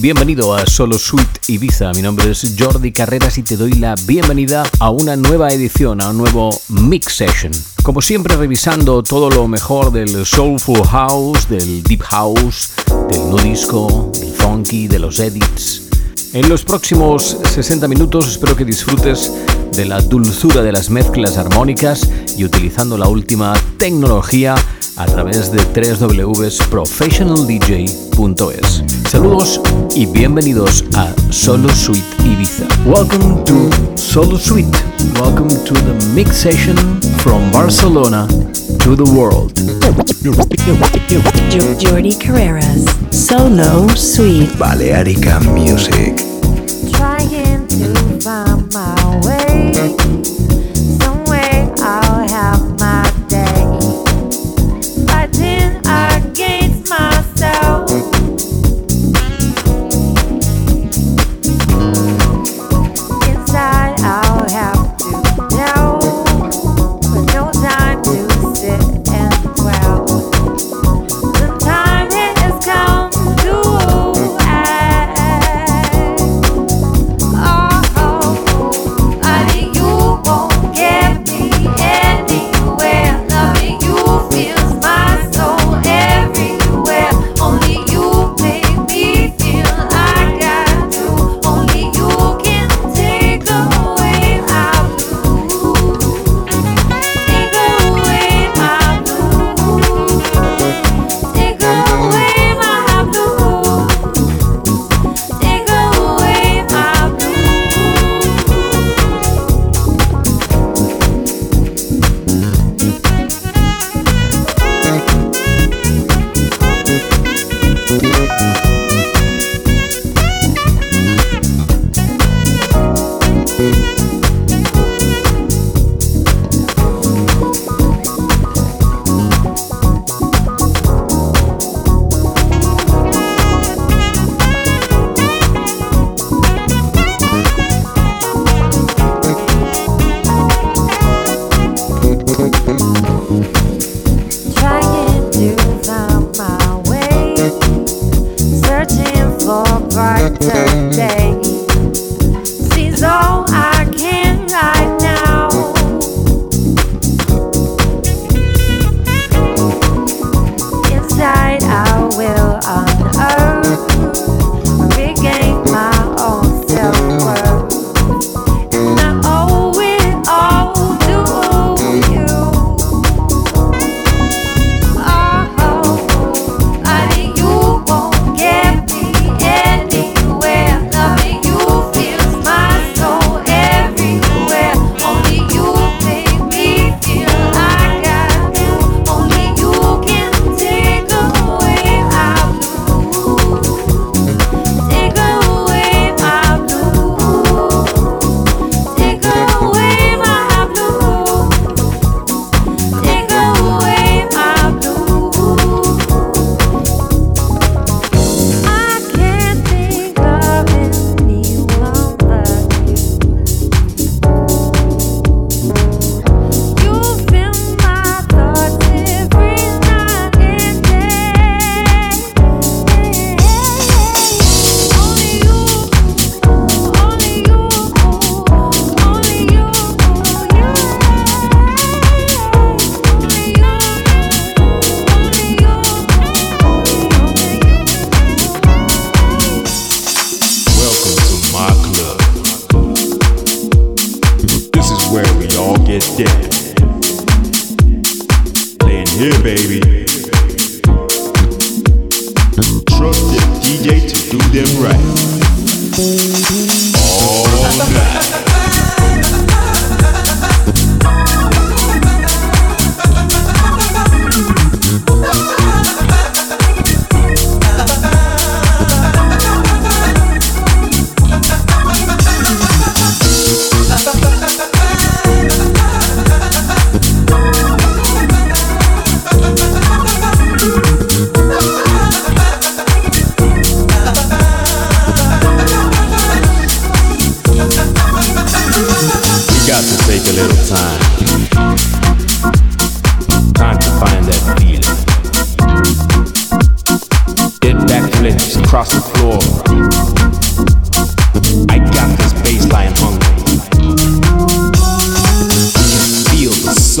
bienvenido a Solo Suite Ibiza. Mi nombre es Jordi Carreras y te doy la bienvenida a una nueva edición, a un nuevo Mix Session. Como siempre revisando todo lo mejor del Soulful House, del Deep House, del Nu Disco, del Funky, de los Edits. En los próximos 60 minutos espero que disfrutes de la dulzura de las mezclas armónicas y utilizando la última tecnología a través de www.professionaldj.es. Saludos y bienvenidos a Solo Suite Ibiza. Welcome to Solo Suite. Welcome to the mix session from Barcelona to the world. Jordi Carreras. Solo Suite. Balearica Music.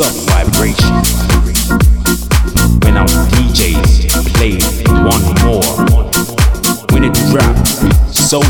Vibration. When our DJs play one more. When it drops so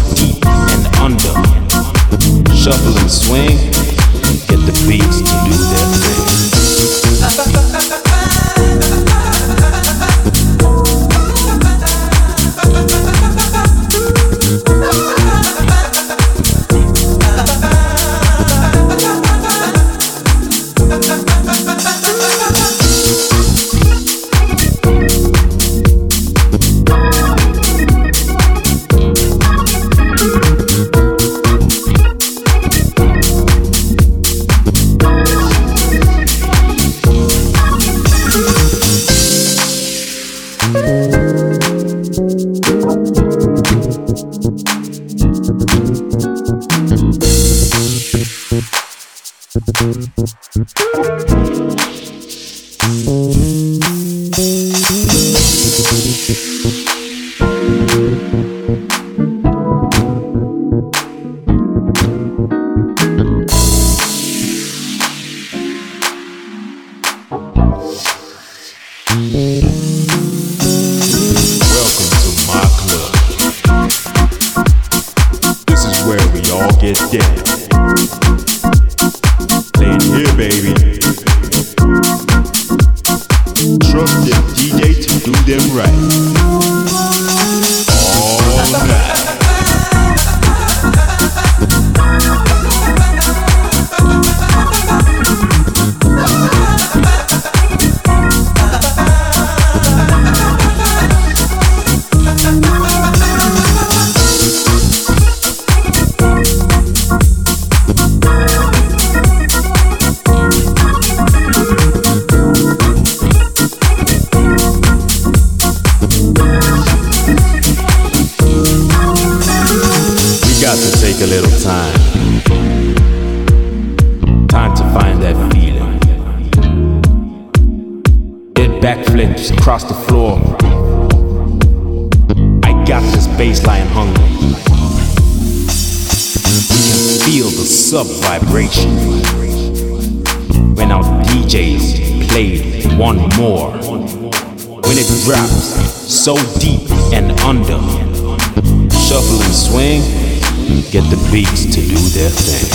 sub vibration when our DJs played one more. When it drops so deep and under. Shuffle and swing, get the beats to do their thing.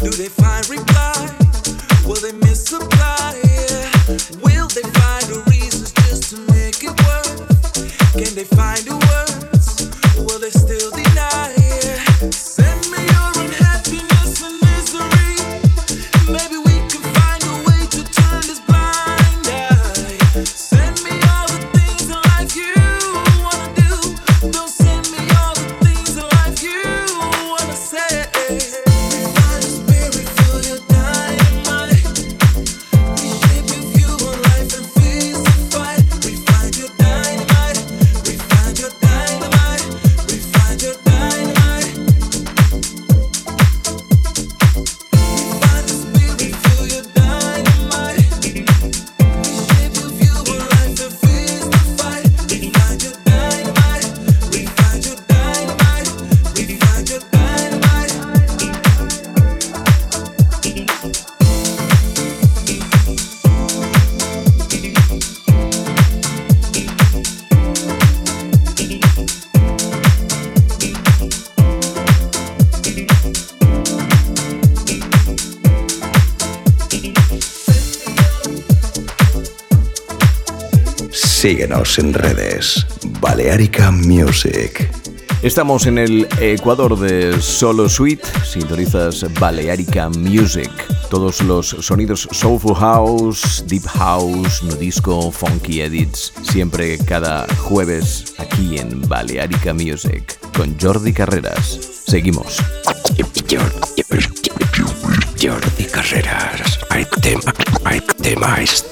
do they find regret? Síguenos en redes. Balearica Music. Estamos en el Ecuador de Solo Suite, sintonizas Balearica Music. Todos los sonidos Soulful House, Deep House, Nudisco, Funky Edits, siempre cada jueves aquí en Balearica Music con Jordi Carreras. Seguimos. Jordi Carreras, maestro. Got so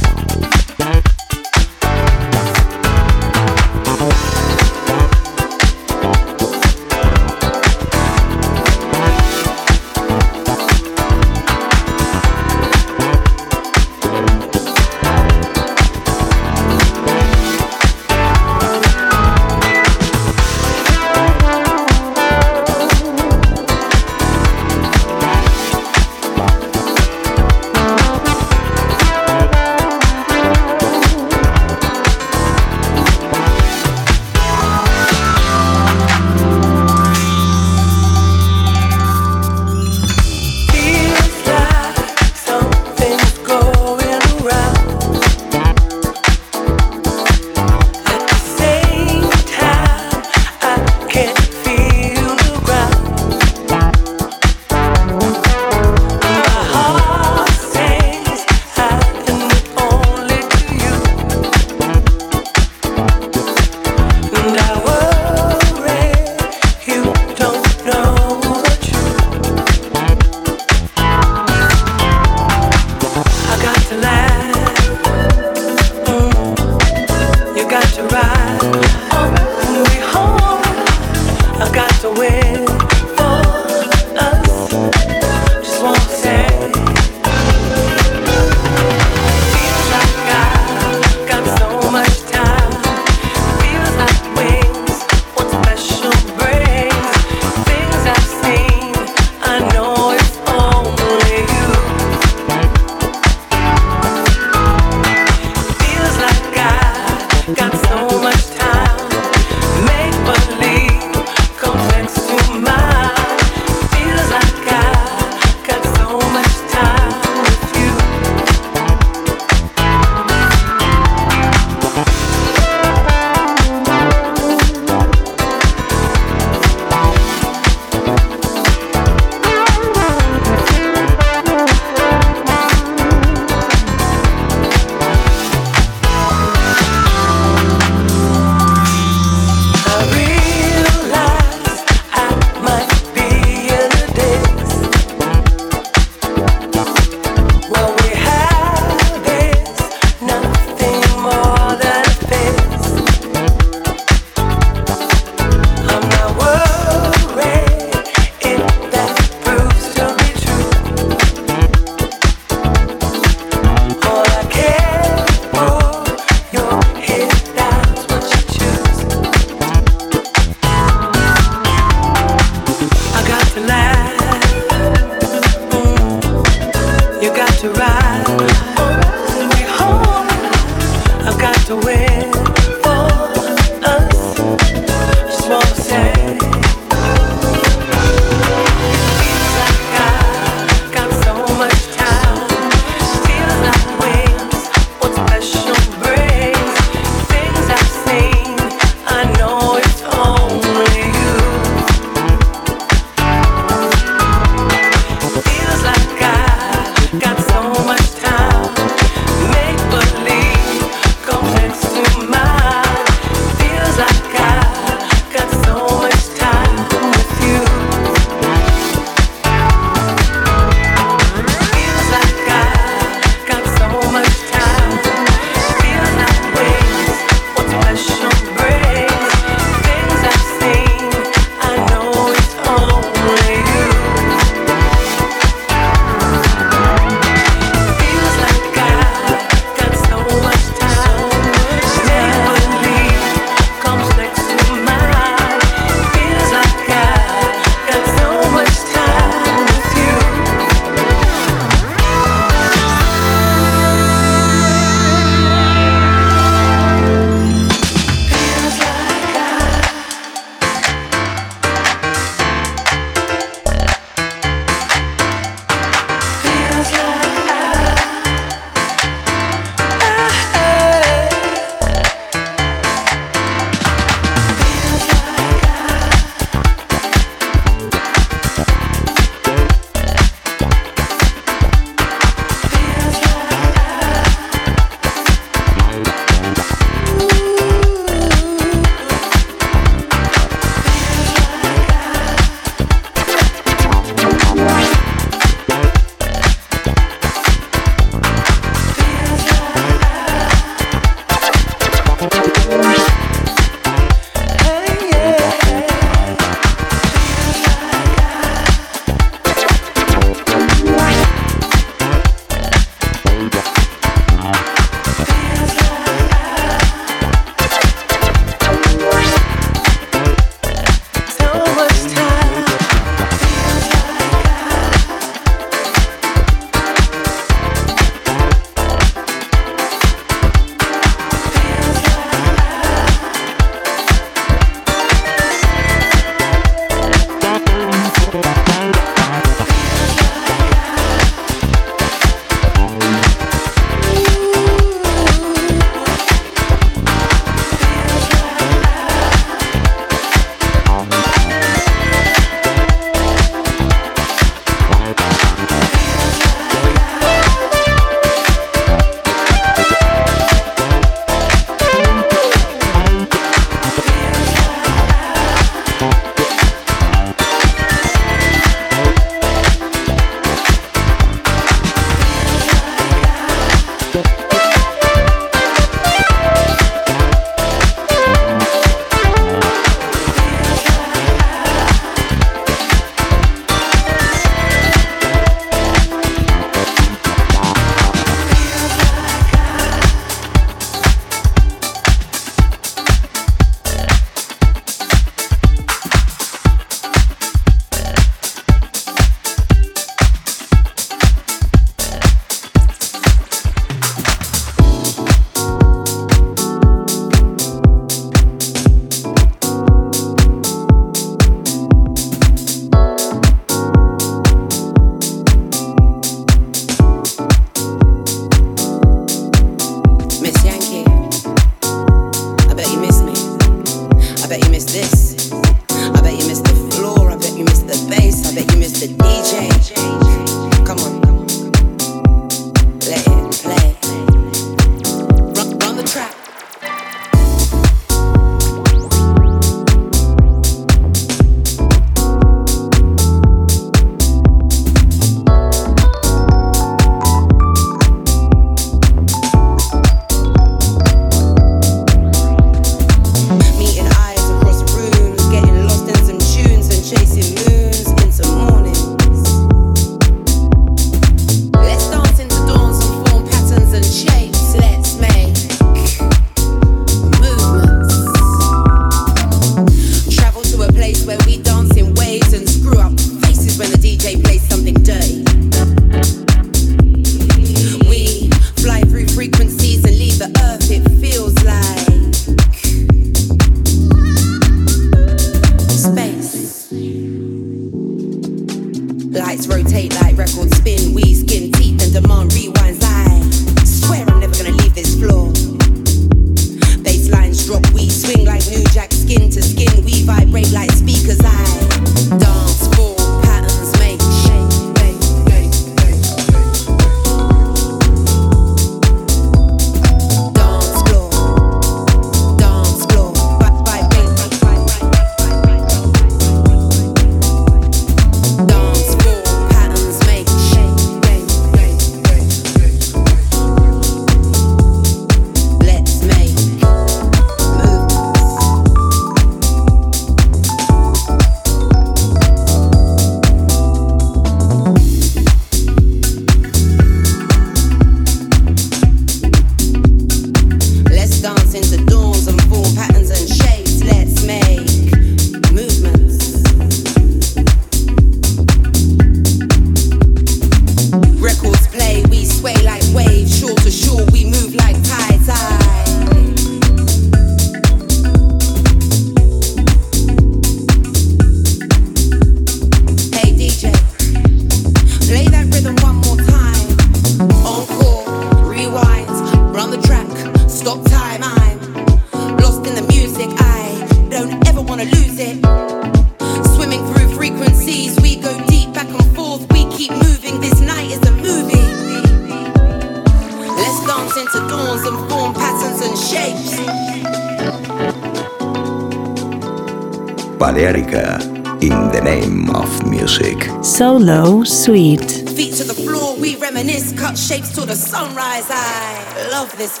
Suite. Feet to the floor, we reminisce, cut shapes till the sunrise. I love this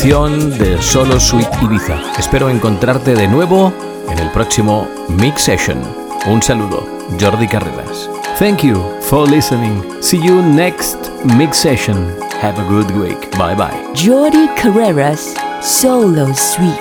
edición de Solo Sweet Ibiza. Espero encontrarte de nuevo en el próximo Mix Session. Un saludo, Jordi Carreras. Thank you for listening. See you next Mix Session. Have a good week. Bye bye. Jordi Carreras, Solo Suite.